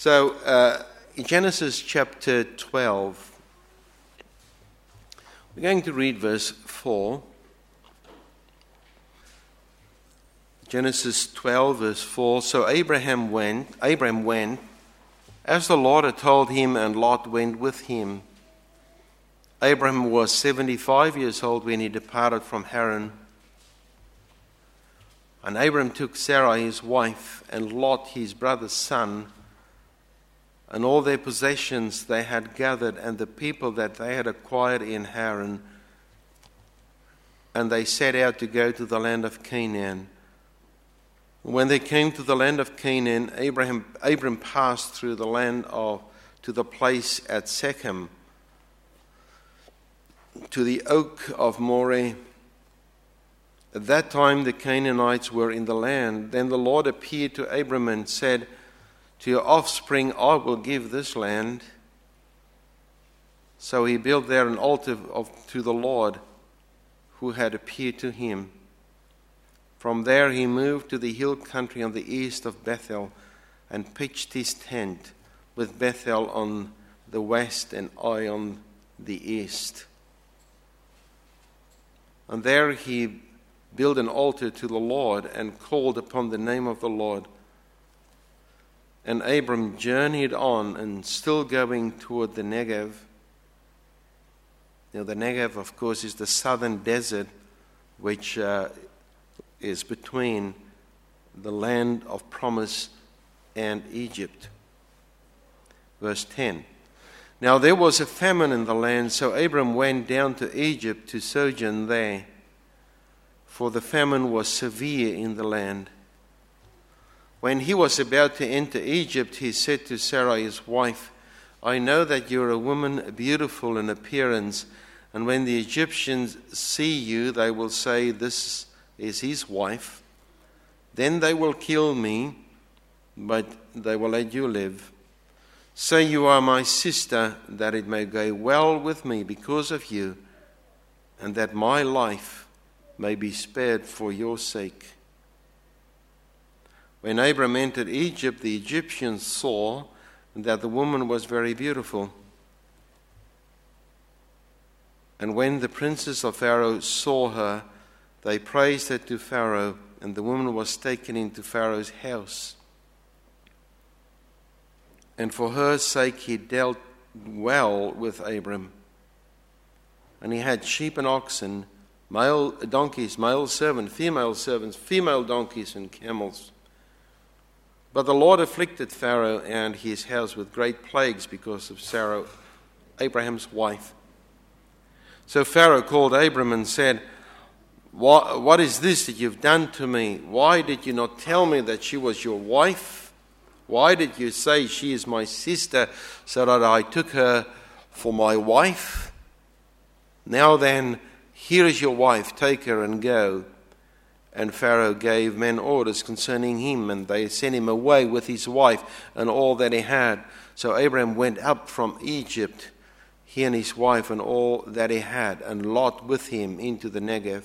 So, uh, in Genesis chapter 12, we're going to read verse 4. Genesis 12, verse 4. So Abraham went, Abraham went, as the Lord had told him, and Lot went with him. Abraham was 75 years old when he departed from Haran. And Abraham took Sarah his wife, and Lot his brother's son, and all their possessions they had gathered, and the people that they had acquired in Haran. And they set out to go to the land of Canaan. When they came to the land of Canaan, Abraham, Abraham passed through the land of, to the place at Shechem, to the oak of Moreh. At that time, the Canaanites were in the land. Then the Lord appeared to Abram and said, To your offspring I will give this land. So he built there an altar of, to the Lord who had appeared to him. From there he moved to the hill country on the east of Bethel and pitched his tent with Bethel on the west and Ai on the east. And there he built an altar to the Lord and called upon the name of the Lord. And Abram journeyed on and still going toward the Negev. Now, the Negev, of course, is the southern desert which uh, is between the land of promise and Egypt. Verse 10. Now there was a famine in the land, so Abram went down to Egypt to sojourn there, for the famine was severe in the land. When he was about to enter Egypt, he said to Sarai, his wife, I know that you are a woman beautiful in appearance, and when the Egyptians see you, they will say, This is his wife. Then they will kill me, but they will let you live. Say you are my sister, that it may go well with me because of you, and that my life may be spared for your sake. When Abram entered Egypt, the Egyptians saw that the woman was very beautiful. And when the princes of Pharaoh saw her, they praised her to Pharaoh, and the woman was taken into Pharaoh's house. And for her sake he dealt well with Abram. And he had sheep and oxen, male donkeys, male servants, female servants, female donkeys, and camels. But the Lord afflicted Pharaoh and his house with great plagues because of Sarah, Abraham's wife. So Pharaoh called Abram and said, what, what is this that you've done to me? Why did you not tell me that she was your wife? Why did you say she is my sister so that I took her for my wife? Now then, here is your wife, take her and go. And Pharaoh gave men orders concerning him, and they sent him away with his wife and all that he had. So Abraham went up from Egypt, he and his wife and all that he had, and Lot with him into the Negev.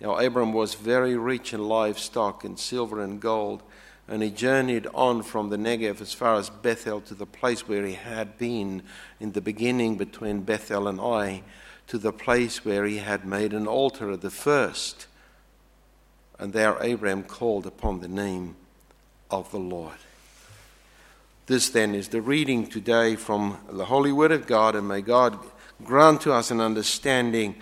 Now, Abram was very rich in livestock and silver and gold, and he journeyed on from the Negev as far as Bethel to the place where he had been in the beginning between Bethel and Ai, to the place where he had made an altar of the first. And there Abram called upon the name of the Lord. This then is the reading today from the Holy Word of God, and may God grant to us an understanding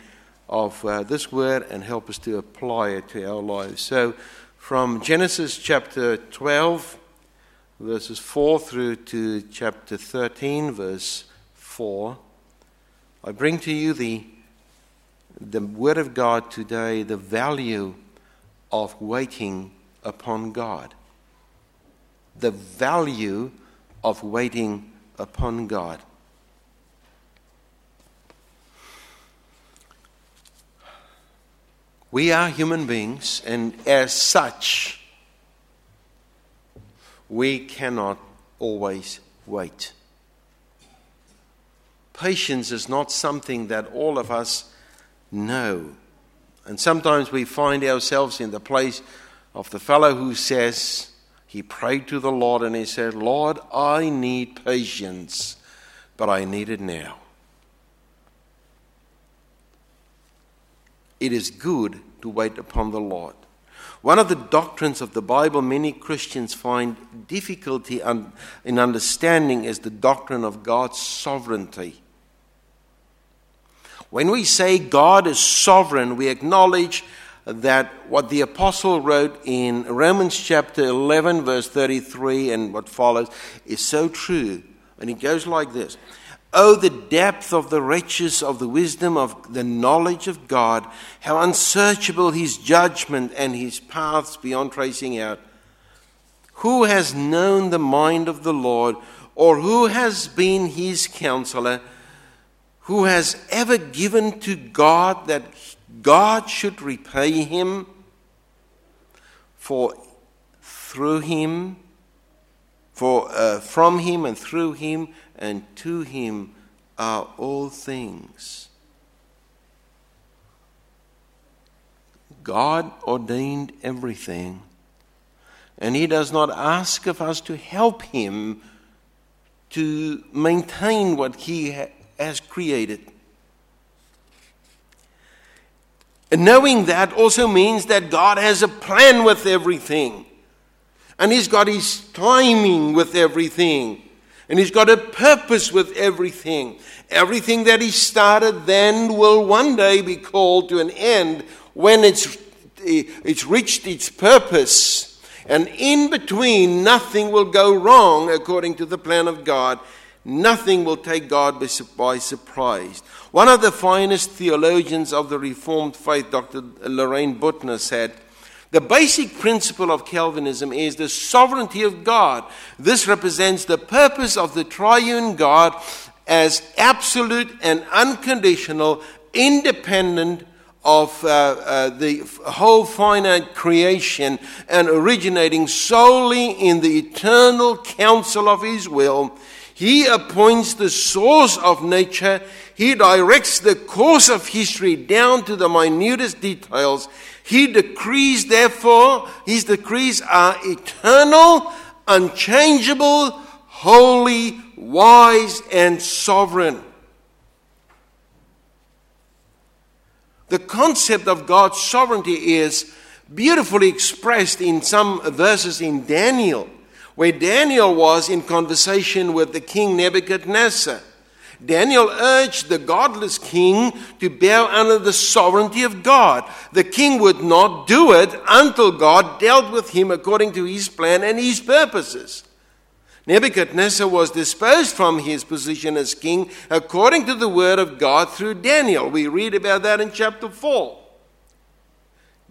of uh, this word and help us to apply it to our lives. So, from Genesis chapter 12, verses 4 through to chapter 13, verse 4, I bring to you the, the Word of God today, the value of waiting upon God. The value of waiting upon God. We are human beings, and as such, we cannot always wait. Patience is not something that all of us know. And sometimes we find ourselves in the place of the fellow who says, he prayed to the Lord and he said, Lord, I need patience, but I need it now. It is good to wait upon the Lord. One of the doctrines of the Bible many Christians find difficulty in understanding is the doctrine of God's sovereignty. When we say God is sovereign, we acknowledge that what the apostle wrote in Romans chapter 11, verse 33, and what follows is so true. And it goes like this Oh, the depth of the riches of the wisdom of the knowledge of God, how unsearchable his judgment and his paths beyond tracing out. Who has known the mind of the Lord, or who has been his counselor? Who has ever given to God that God should repay him? For through him, for uh, from him and through him and to him are all things. God ordained everything, and He does not ask of us to help Him to maintain what He has created. And knowing that also means that God has a plan with everything, and He's got His timing with everything. And he's got a purpose with everything. Everything that he started then will one day be called to an end when it's, it's reached its purpose. And in between, nothing will go wrong according to the plan of God. Nothing will take God by surprise. One of the finest theologians of the Reformed faith, Dr. Loraine Boettner, said, the basic principle of Calvinism is the sovereignty of God. This represents the purpose of the triune God as absolute and unconditional, independent of uh, uh, the whole finite creation and originating solely in the eternal counsel of His will. He appoints the source of nature. He directs the course of history down to the minutest details. He decrees, therefore, his decrees are eternal, unchangeable, holy, wise, and sovereign. The concept of God's sovereignty is beautifully expressed in some verses in Daniel, where Daniel was in conversation with the king Nebuchadnezzar. Daniel urged the godless king to bow under the sovereignty of God. The king would not do it until God dealt with him according to his plan and his purposes. Nebuchadnezzar was disposed from his position as king according to the word of God through Daniel. We read about that in chapter 4.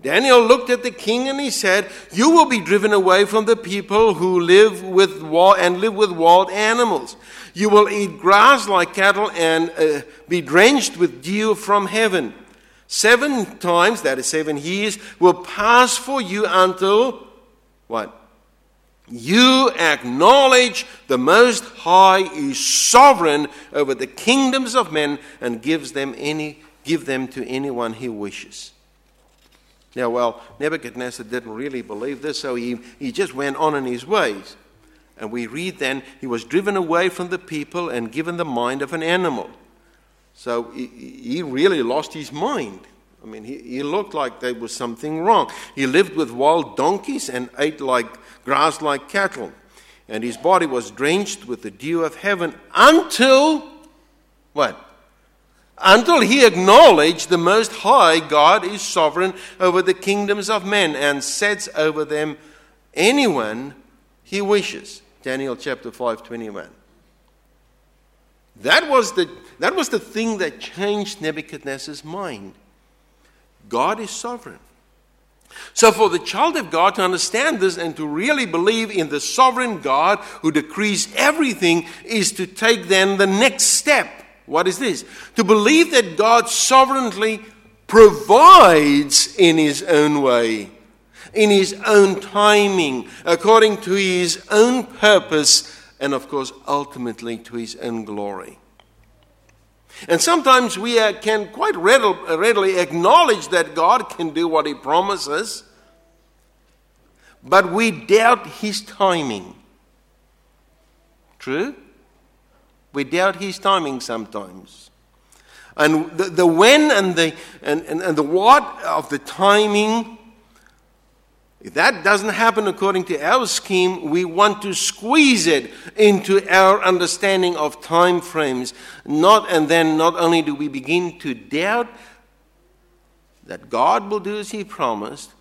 Daniel looked at the king and he said, You will be driven away from the people who live with and live with wild animals. You will eat grass like cattle and uh, be drenched with dew from heaven. Seven times, that is seven years, will pass for you until what? You acknowledge the Most High is sovereign over the kingdoms of men and gives them any, give them to anyone he wishes. Now, well, Nebuchadnezzar didn't really believe this, so he, he just went on in his ways. And we read then, he was driven away from the people and given the mind of an animal. So he, he really lost his mind. I mean, he, he looked like there was something wrong. He lived with wild donkeys and ate like grass like cattle. And his body was drenched with the dew of heaven until what? Until he acknowledged the Most High God is sovereign over the kingdoms of men and sets over them anyone he wishes. Daniel chapter 5, 21. That was the, that was the thing that changed Nebuchadnezzar's mind. God is sovereign. So, for the child of God to understand this and to really believe in the sovereign God who decrees everything is to take then the next step what is this? To believe that God sovereignly provides in His own way, in His own timing, according to His own purpose, and of course, ultimately to His own glory. And sometimes we uh, can quite readily acknowledge that God can do what He promises. but we doubt his timing. True? We doubt his timing sometimes. And the, the when and the, and, and, and the what of the timing, if that doesn't happen according to our scheme, we want to squeeze it into our understanding of time frames. Not, and then not only do we begin to doubt that God will do as He promised,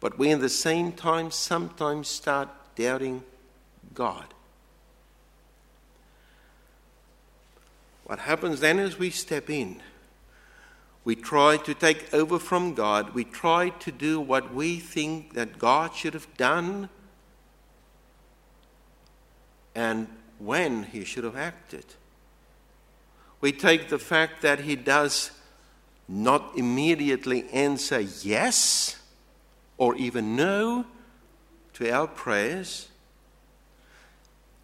but we, in the same time, sometimes start doubting God. What happens then is we step in. We try to take over from God. We try to do what we think that God should have done and when He should have acted. We take the fact that He does not immediately answer yes or even no to our prayers.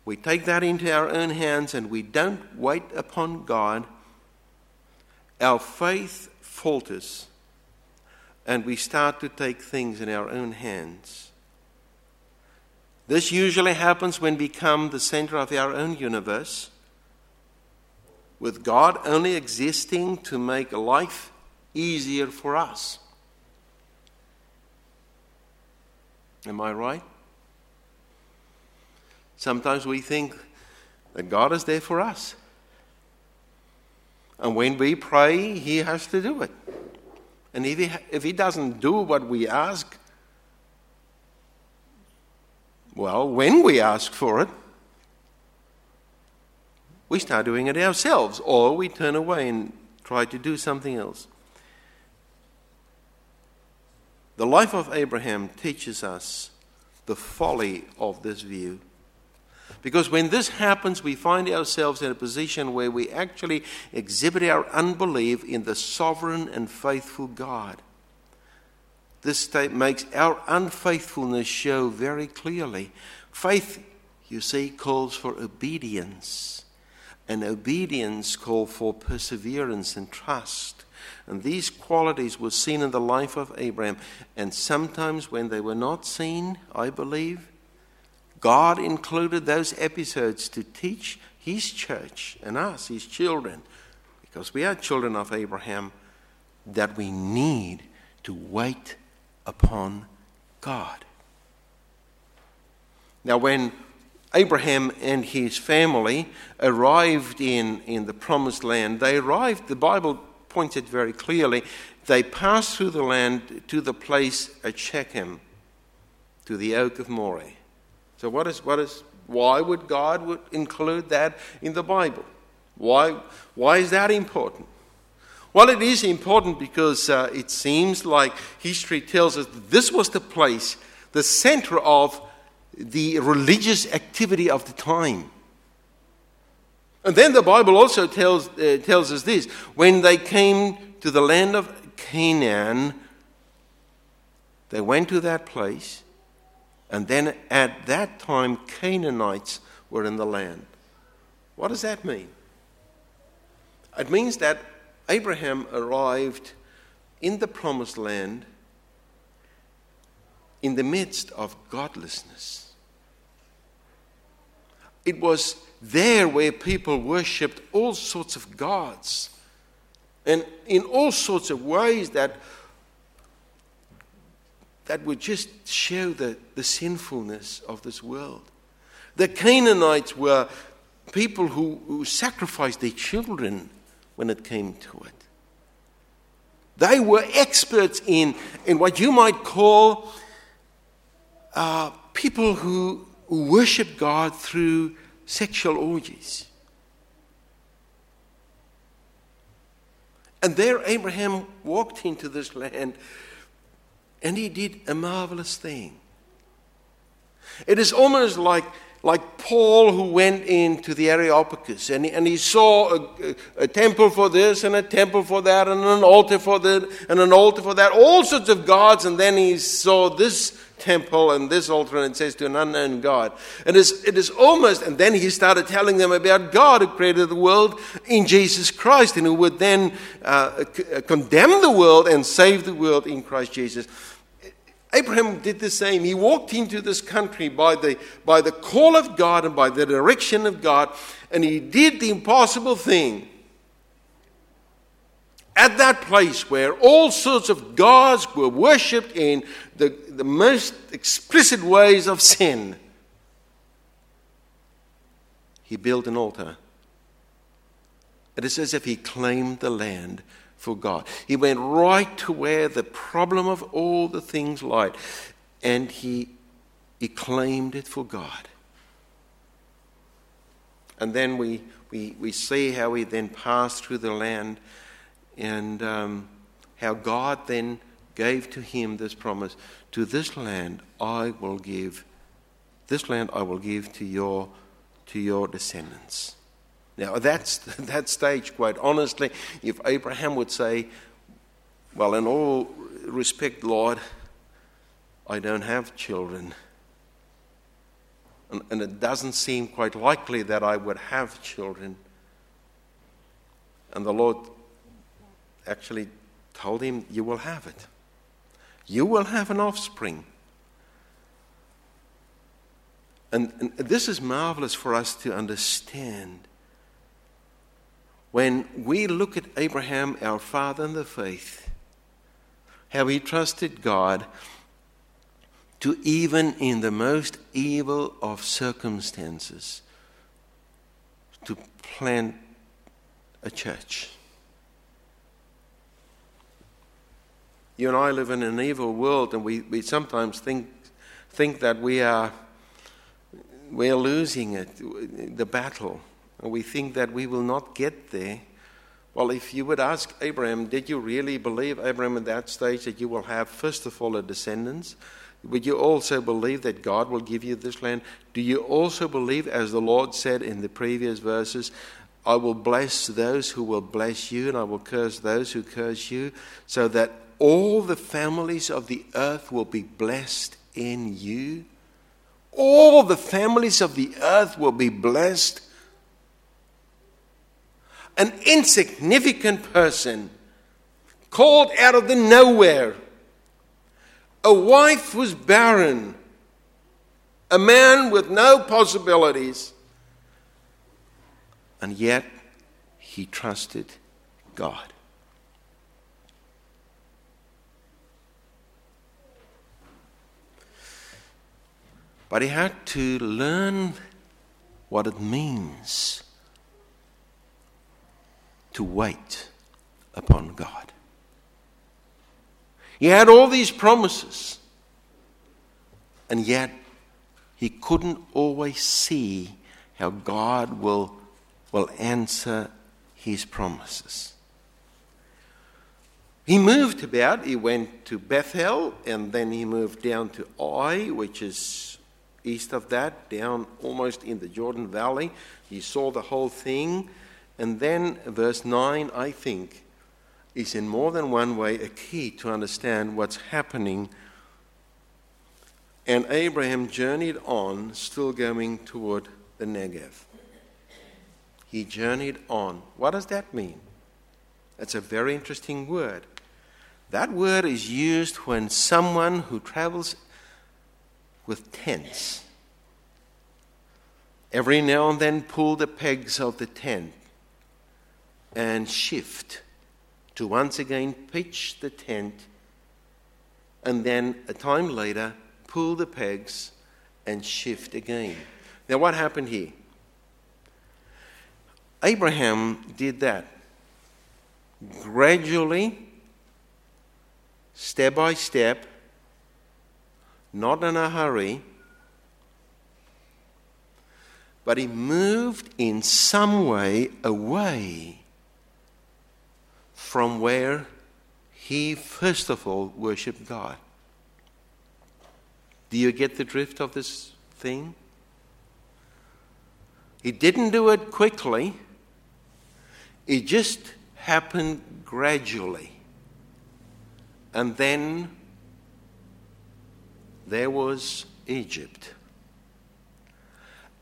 We take that into our own hands and we don't wait upon God. Our faith falters and we start to take things in our own hands. This usually happens when we become the center of our own universe, with God only existing to make life easier for us. Am I right? Sometimes we think that God is there for us. And when we pray, He has to do it. And if He, if he doesn't do what we ask, well, when we ask for it, we start doing it ourselves, or we turn away and try to do something else. The life of Abraham teaches us the folly of this view. Because when this happens, we find ourselves in a position where we actually exhibit our unbelief in the sovereign and faithful God. This state makes our unfaithfulness show very clearly. Faith, you see, calls for obedience, and obedience calls for perseverance and trust. And these qualities were seen in the life of Abraham. And sometimes when they were not seen, I believe, God included those episodes to teach His church and us, His children, because we are children of Abraham, that we need to wait upon God. Now, when Abraham and his family arrived in, in the promised land, they arrived, the Bible points it very clearly. They passed through the land to the place at Shechem, to the oak of Moreh. So, what is, what is, why would God would include that in the Bible? Why, why is that important? Well, it is important because uh, it seems like history tells us this was the place, the center of the religious activity of the time. And then the Bible also tells, uh, tells us this when they came to the land of Canaan, they went to that place, and then at that time, Canaanites were in the land. What does that mean? It means that Abraham arrived in the promised land in the midst of godlessness. It was there where people worshipped all sorts of gods and in all sorts of ways that that would just show the, the sinfulness of this world. The Canaanites were people who, who sacrificed their children when it came to it. They were experts in, in what you might call uh, people who, who worship God through sexual orgies. And there Abraham walked into this land and he did a marvelous thing. It is almost like, like Paul who went into the Areopagus and he, and he saw a, a, temple for this and a temple for that and an altar for that and an altar for that, all sorts of gods, and then he saw this temple and this altar and it says to an unknown God. It is, it is almost, and then he started telling them about God who created the world in Jesus Christ and who would then uh, c- condemn the world and save the world in Christ Jesus. Abraham did the same. He walked into this country by the, by the call of God and by the direction of God, and he did the impossible thing. At that place where all sorts of gods were worshipped in the, the most explicit ways of sin, he built an altar. It is as if he claimed the land for God. He went right to where the problem of all the things lied, and he, he claimed it for God. And then we, we, we see how he then passed through the land and um, how God then gave to him this promise To this land I will give, this land I will give to your, to your descendants. Now, that's that stage, quite honestly, if Abraham would say, Well, in all respect, Lord, I don't have children. And, and it doesn't seem quite likely that I would have children. And the Lord actually told him, You will have it. You will have an offspring. And, and this is marvelous for us to understand when we look at Abraham, our father in the faith, how he trusted God to even in the most evil of circumstances to plant a church. You and I live in an evil world, and we, we sometimes think, think that we are, we are losing it, the battle and we think that we will not get there. Well, if you would ask Abraham, did you really believe, Abraham, at that stage, that you will have, first of all, a descendants? Would you also believe that God will give you this land? Do you also believe, as the Lord said in the previous verses, I will bless those who will bless you, and I will curse those who curse you, so that all the families of the earth will be blessed in you? All the families of the earth will be blessed an insignificant person called out of the nowhere, a wife who's barren, a man with no possibilities, and yet he trusted God. But he had to learn what it means to wait upon God. He had all these promises, and yet he couldn't always see how God will, will answer his promises. He moved about. He went to Bethel, and then he moved down to Ai, which is east of that, down almost in the Jordan Valley. He saw the whole thing. And then verse 9, I think, is in more than one way a key to understand what's happening. And Abraham journeyed on, still going toward the Negev. He journeyed on. What does that mean? That's a very interesting word. That word is used when someone who travels with tents every now and then pull the pegs of the tent and shift to once again pitch the tent and then a time later pull the pegs and shift again. Now, what happened here? Abraham did that gradually, step by step, not in a hurry, but he moved in some way away from where he first of all worshiped God. Do you get the drift of this thing? He didn't do it quickly, it just happened gradually. And then there was Egypt.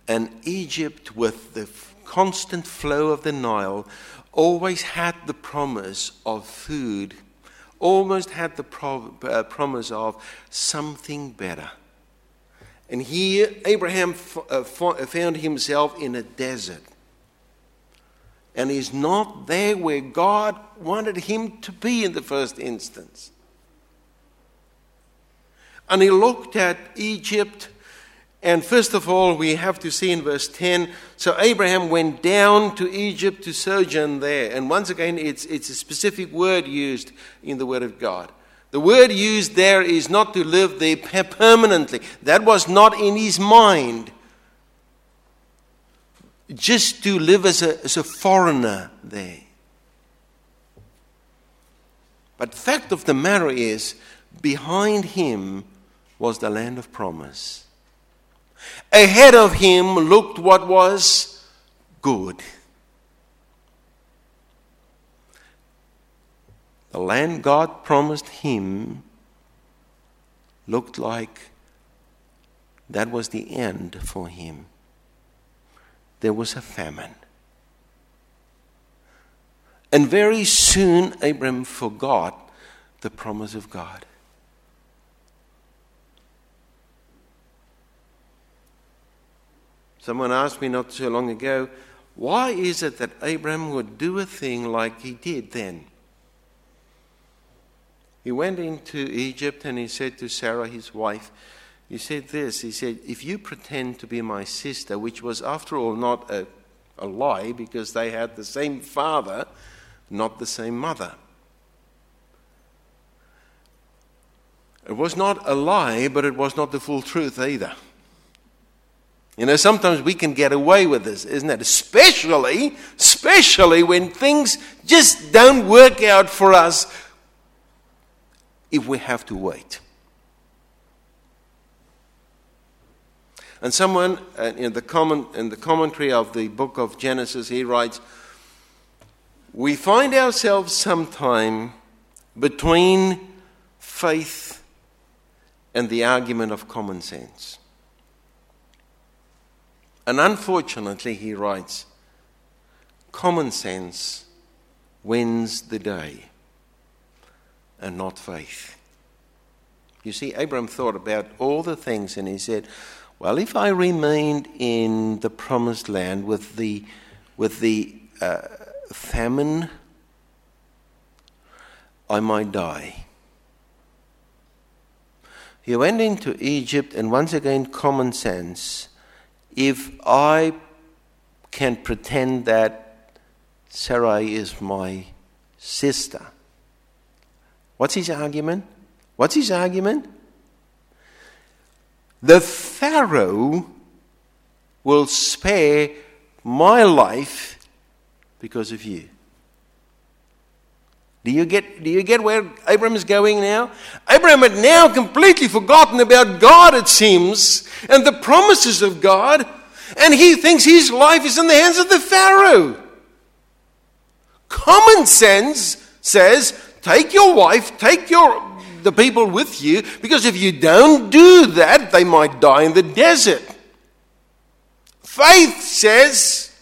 And Egypt, with the constant flow of the Nile, always had the promise of food, almost had the pro- uh, promise of something better. And here, Abraham f- uh, f- found himself in a desert. And he's not there where God wanted him to be in the first instance. And he looked at Egypt and first of all, we have to see in verse 10 so Abraham went down to Egypt to sojourn there. And once again, it's, it's a specific word used in the Word of God. The word used there is not to live there permanently, that was not in his mind. Just to live as a, as a foreigner there. But fact of the matter is, behind him was the land of promise. Ahead of him looked what was good. The land God promised him looked like that was the end for him. There was a famine. And very soon, Abram forgot the promise of God. Someone asked me not so long ago, why is it that Abraham would do a thing like he did then? He went into Egypt and he said to Sarah, his wife, he said this He said, If you pretend to be my sister, which was after all not a, a lie because they had the same father, not the same mother. It was not a lie, but it was not the full truth either. You know, sometimes we can get away with this, isn't it? Especially, especially when things just don't work out for us if we have to wait. And someone uh, in, the comment, in the commentary of the book of Genesis, he writes, We find ourselves sometime between faith and the argument of common sense. And unfortunately, he writes, common sense wins the day and not faith. You see, Abram thought about all the things and he said, Well, if I remained in the promised land with the, with the uh, famine, I might die. He went into Egypt, and once again, common sense if I can pretend that Sarai is my sister. What's his argument? What's his argument? The Pharaoh will spare my life because of you. Do you get, do you get where Abram is going now? Abram had now completely forgotten about God, it seems, and the promises of God, and he thinks his life is in the hands of the Pharaoh. Common sense says take your wife, take your, the people with you, because if you don't do that, they might die in the desert. Faith says,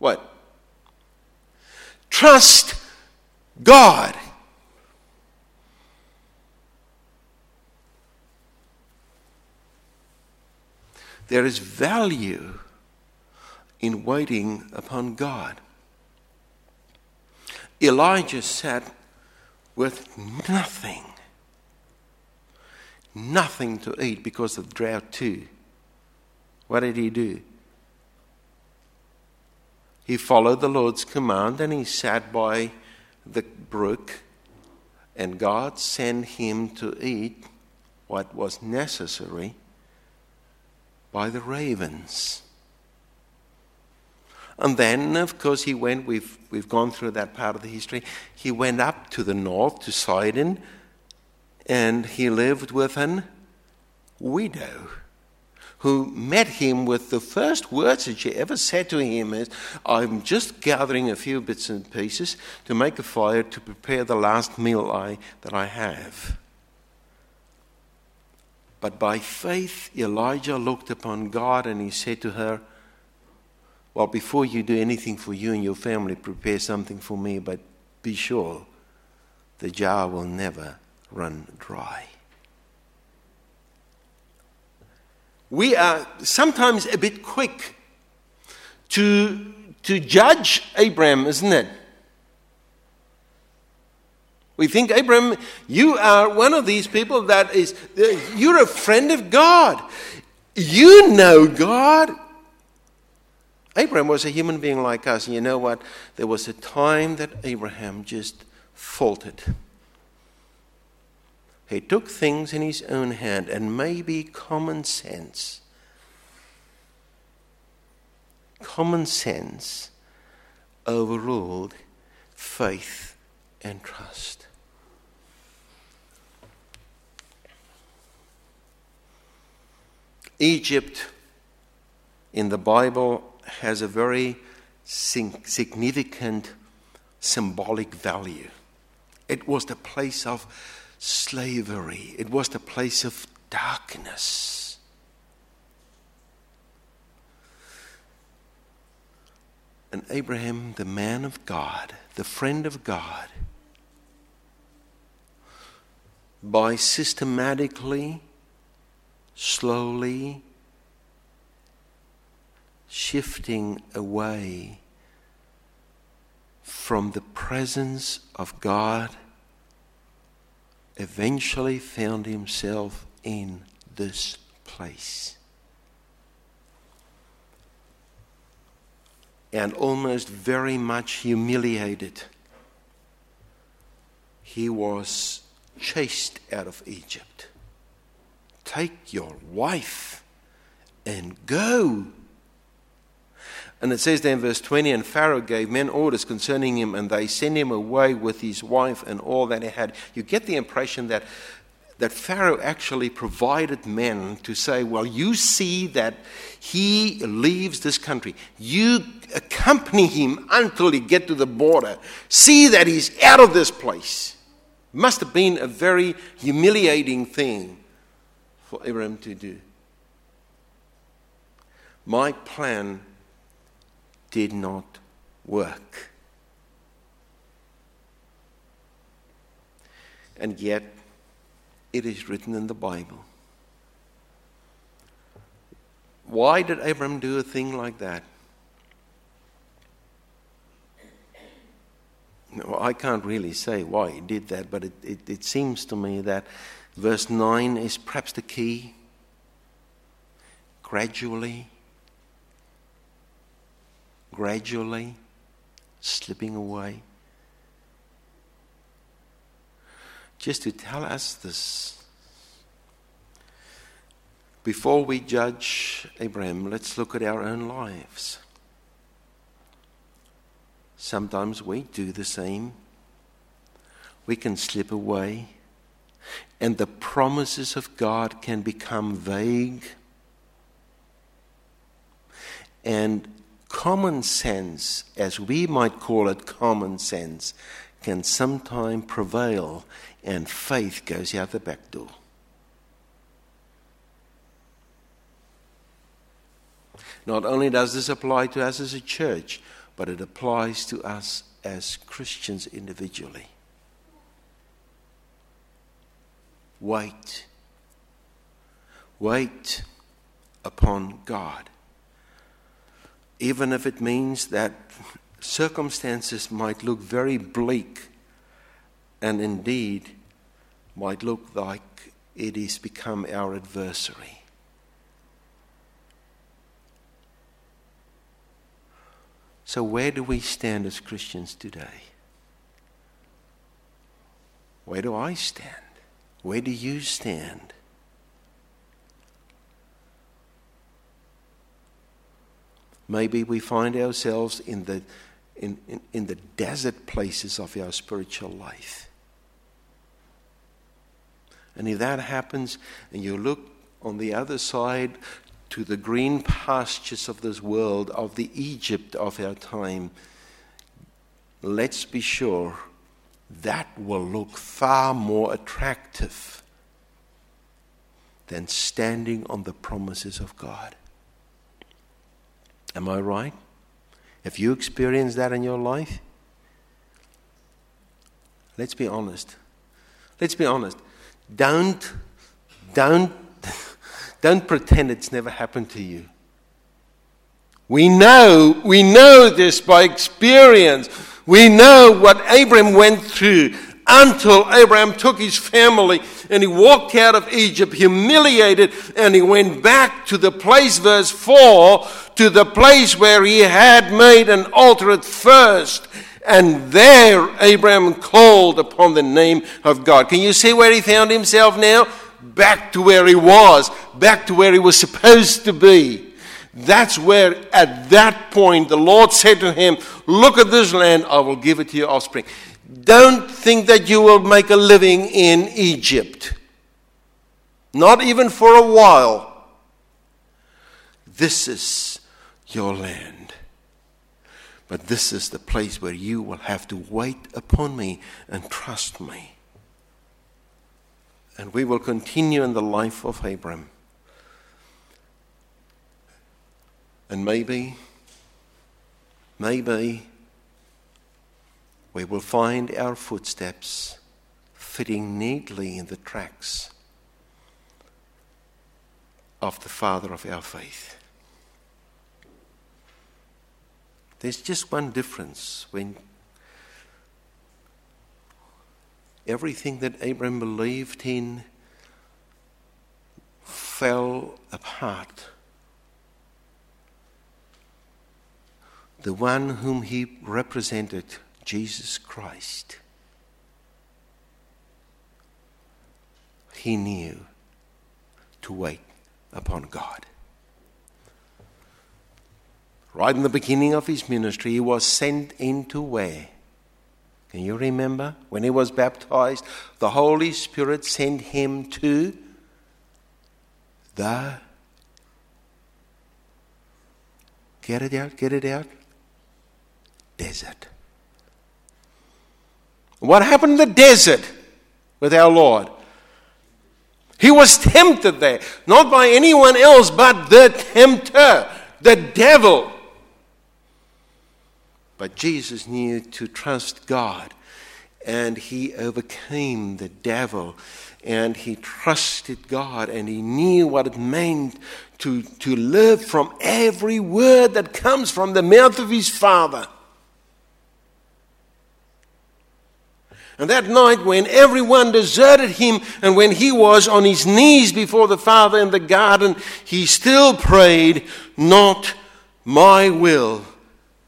what? Trust God. There is value in waiting upon God. Elijah sat with nothing, nothing to eat because of drought, too. What did he do? He followed the Lord's command and he sat by the brook, and God sent him to eat what was necessary by the ravens. And then, of course, he went, we've, we've gone through that part of the history. He went up to the north, to Sidon, and he lived with an widow who met him with the first words that she ever said to him is, I'm just gathering a few bits and pieces to make a fire to prepare the last meal I, that I have. But by faith, Elijah looked upon God and he said to her, Well, before you do anything for you and your family, prepare something for me, but be sure the jar will never run dry. We are sometimes a bit quick to, to judge Abraham, isn't it? We think, Abraham, you are one of these people that is, uh, you're a friend of God. You know God. Abraham was a human being like us, and you know what? There was a time that Abraham just faltered. He took things in his own hand, and maybe common sense, common sense overruled faith and trust. Egypt in the Bible has a very significant symbolic value. It was the place of slavery, it was the place of darkness. And Abraham, the man of God, the friend of God, by systematically, slowly, shifting away from the presence of God, eventually found himself in this place. And almost very much humiliated, he was chased out of Egypt. Take your wife and go. And it says there in verse 20, and Pharaoh gave men orders concerning him, and they sent him away with his wife and all that he had. You get the impression that, that Pharaoh actually provided men to say, Well, you see that he leaves this country. You accompany him until he get to the border. See that he's out of this place. Must have been a very humiliating thing for Abraham to do. My plan did not work. And yet, it is written in the Bible. Why did Abram do a thing like that? No, I can't really say why he did that, but it, it, it seems to me that verse 9 is perhaps the key. Gradually, gradually slipping away. Just to tell us this. Before we judge Abraham, let's look at our own lives. Sometimes we do the same. We can slip away, and the promises of God can become vague. And common sense, as we might call it common sense, can sometimes prevail and faith goes out the back door. Not only does this apply to us as a church, but it applies to us as Christians individually. Wait. Wait upon God even if it means that circumstances might look very bleak and indeed might look like it has become our adversary. So, where do we stand as Christians today? Where do I stand? Where do you stand? Maybe we find ourselves in the, in, in, in the desert places of our spiritual life. And if that happens, and you look on the other side to the green pastures of this world, of the Egypt of our time, let's be sure that will look far more attractive than standing on the promises of God. Am I right? Have you experienced that in your life? Let's be honest. Let's be honest. Don't, don't, don't pretend it's never happened to you. We know, we know this by experience. We know what Abraham went through until Abraham took his family and he walked out of Egypt humiliated and he went back to the place, verse 4, to the place where he had made an altar at first. And there Abraham called upon the name of God. Can you see where he found himself now? Back to where he was, back to where he was supposed to be. That's where, at that point, the Lord said to him, Look at this land, I will give it to your offspring. Don't think that you will make a living in Egypt. Not even for a while. This is your land. But this is the place where you will have to wait upon me and trust me. And we will continue in the life of Abram. And maybe, maybe we will find our footsteps fitting neatly in the tracks of the Father of our faith. There's just one difference when everything that Abraham believed in fell apart. The one whom he represented, Jesus Christ, he knew to wait upon God. Right in the beginning of his ministry, he was sent into where? Can you remember? When he was baptized, the Holy Spirit sent him to the. Get it out, get it out. Desert. What happened in the desert with our Lord? He was tempted there, not by anyone else but the tempter, the devil. But Jesus knew to trust God, and he overcame the devil, and he trusted God, and he knew what it meant to, to live from every word that comes from the mouth of his Father. And that night, when everyone deserted him and when he was on his knees before the Father in the garden, he still prayed, Not my will,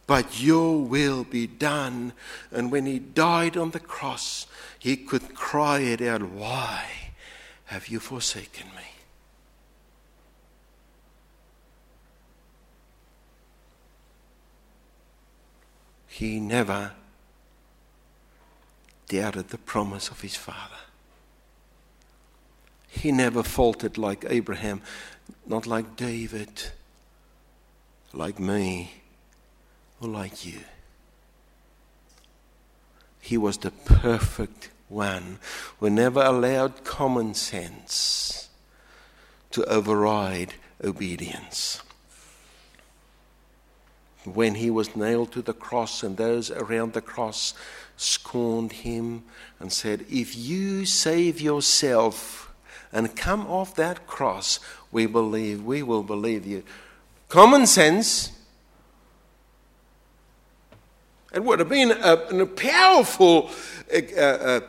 but your will be done. And when he died on the cross, he could cry it out, Why have you forsaken me? He never doubted the promise of his father. He never faltered like Abraham, not like David, like me, or like you. He was the perfect one who never allowed common sense to override obedience. When he was nailed to the cross and those around the cross scorned him and said, If you save yourself and come off that cross, we believe, we will believe you. Common sense. It would have been a, a powerful uh, uh,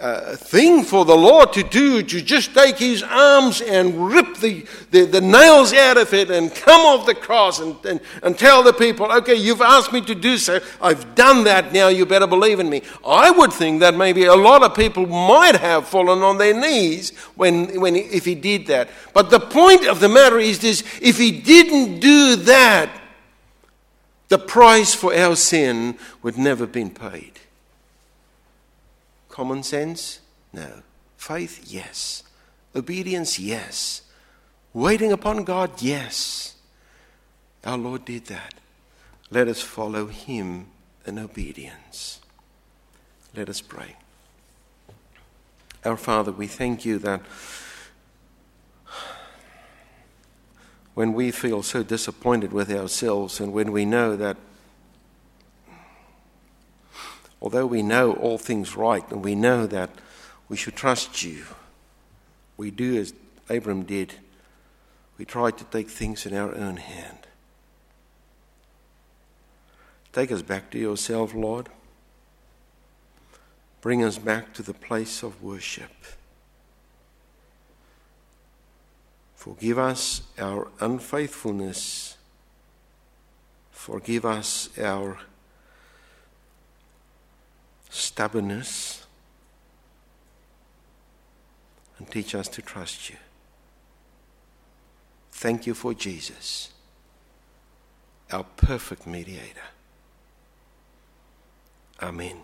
uh, thing for the Lord to do to just take his arms and rip the, the, the nails out of it and come off the cross and, and, and tell the people, okay, you've asked me to do so. I've done that now. You better believe in me. I would think that maybe a lot of people might have fallen on their knees when, when if he did that. But the point of the matter is this if he didn't do that, the price for our sin would never have been paid. Common sense? No. Faith? Yes. Obedience? Yes. Waiting upon God? Yes. Our Lord did that. Let us follow Him in obedience. Let us pray. Our Father, we thank you that when we feel so disappointed with ourselves and when we know that although we know all things right and we know that we should trust you, we do as Abram did. We try to take things in our own hand. Take us back to yourself, Lord. Bring us back to the place of worship. Forgive us our unfaithfulness. Forgive us our stubbornness. And teach us to trust you. Thank you for Jesus, our perfect mediator. Amen.